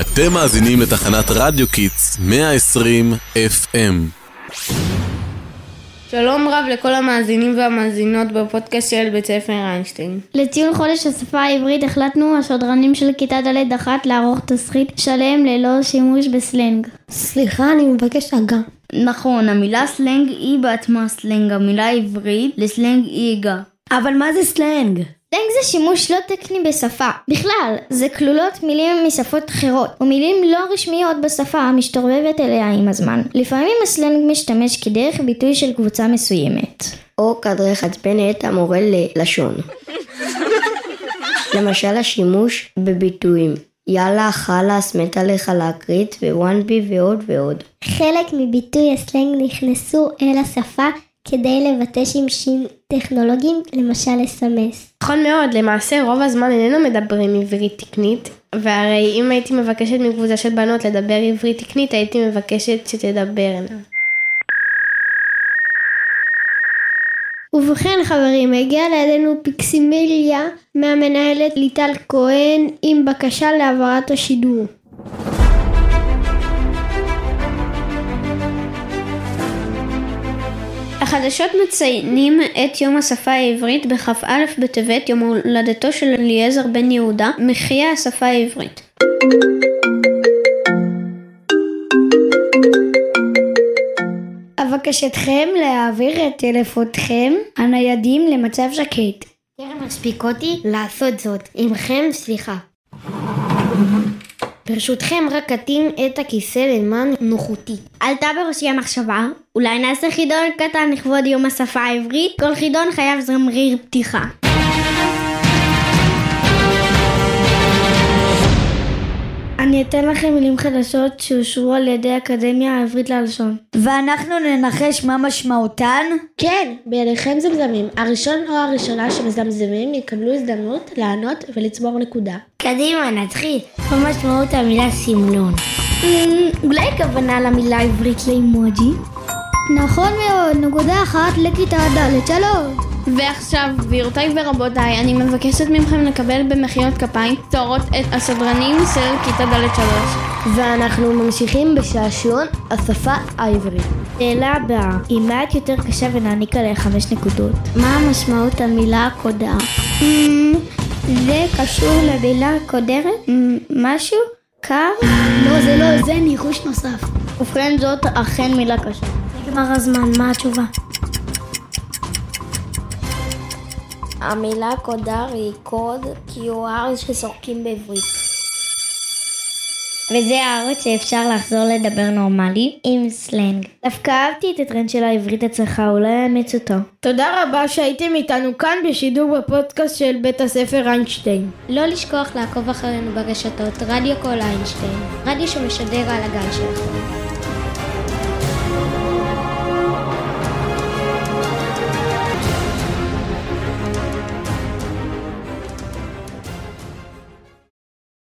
אתם מאזינים לתחנת רדיו Kids 120 FM. שלום רב לכל המאזינים והמאזינות בפודקאסט של בית ספר איינשטיין. לציון חודש השפה העברית החלטנו השדרנים של כיתה ד' אחת לערוך תסריט שלם ללא שימוש בסלנג. סליחה, אני מבקש הגה. נכון, המילה סלנג היא בעצמה סלנג, המילה עברית לסלנג היא הגה. אבל מה זה סלנג? סלנג זה שימוש לא טכני בשפה. בכלל, זה כלולות מילים משפות אחרות, ומילים לא רשמיות בשפה המשתרבבת אליה עם הזמן. לפעמים הסלנג משתמש כדרך ביטוי של קבוצה מסוימת. או כדרך עצבנת המורה ללשון. למשל השימוש בביטויים יאללה, חלאס, מת עליך להקרית, ווואנבי ועוד ועוד. חלק מביטוי הסלנג נכנסו אל השפה כדי לבטא שימושים טכנולוגיים, למשל אס.אם.אס. נכון מאוד, למעשה רוב הזמן איננו מדברים עברית תקנית, והרי אם הייתי מבקשת מקבוצה של בנות לדבר עברית תקנית, הייתי מבקשת שתדברנה. ובכן חברים, הגיע לידינו פיקסימיליה מהמנהלת ליטל כהן עם בקשה להעברת השידור. החדשות מציינים את יום השפה העברית בכ"א בטבת, יום הולדתו של אליעזר בן יהודה, מחיה השפה העברית. אבקשתכם להעביר את טלפונכם הניידים למצב שקט. טרם הספיק אותי לעשות זאת. עמכם סליחה. ברשותכם רק אתאים את הכיסא למען נוחותי. עלתה בראשי המחשבה, אולי נעשה חידון קטן לכבוד יום השפה העברית? כל חידון חייב זמריר פתיחה. אתן לכם מילים חדשות שאושרו על ידי האקדמיה העברית ללשון. ואנחנו ננחש מה משמעותן? כן, בידיכם זמזמים. הראשון או הראשונה שמזמזמים יקבלו הזדמנות לענות ולצבור נקודה. קדימה, נתחיל. מה משמעות המילה סמלון? אולי הכוונה למילה עברית לאימוג'י? נכון מאוד, נקודה אחת לכיתה ד' שלום. ועכשיו, גבירותיי ורבותיי, אני מבקשת מכם לקבל במחיאות כפיים תוארות את הסדרנים של כיתה ד' שלוש. ואנחנו ממשיכים בשעשועון השפה העברית. שאלה הבאה, היא מעט יותר קשה ונעניק עליה חמש נקודות. מה משמעות המילה קודרה? זה קשור למילה קודרת? משהו? קר? לא, זה לא, זה ניחוש נוסף. ובכן זאת אכן מילה קשה. נגמר הזמן, מה התשובה? המילה קודר היא קוד כי הוא הארץ שסורקים בעברית. וזה הארץ שאפשר לחזור לדבר נורמלי עם סלנג. דווקא אהבתי את הטרנד של העברית אצלך, אולי אאמץ אותו. תודה רבה שהייתם איתנו כאן בשידור בפודקאסט של בית הספר איינשטיין. לא לשכוח לעקוב אחרינו ברשתות רדיו קול איינשטיין, רדיו שמשדר על הגל שלכם.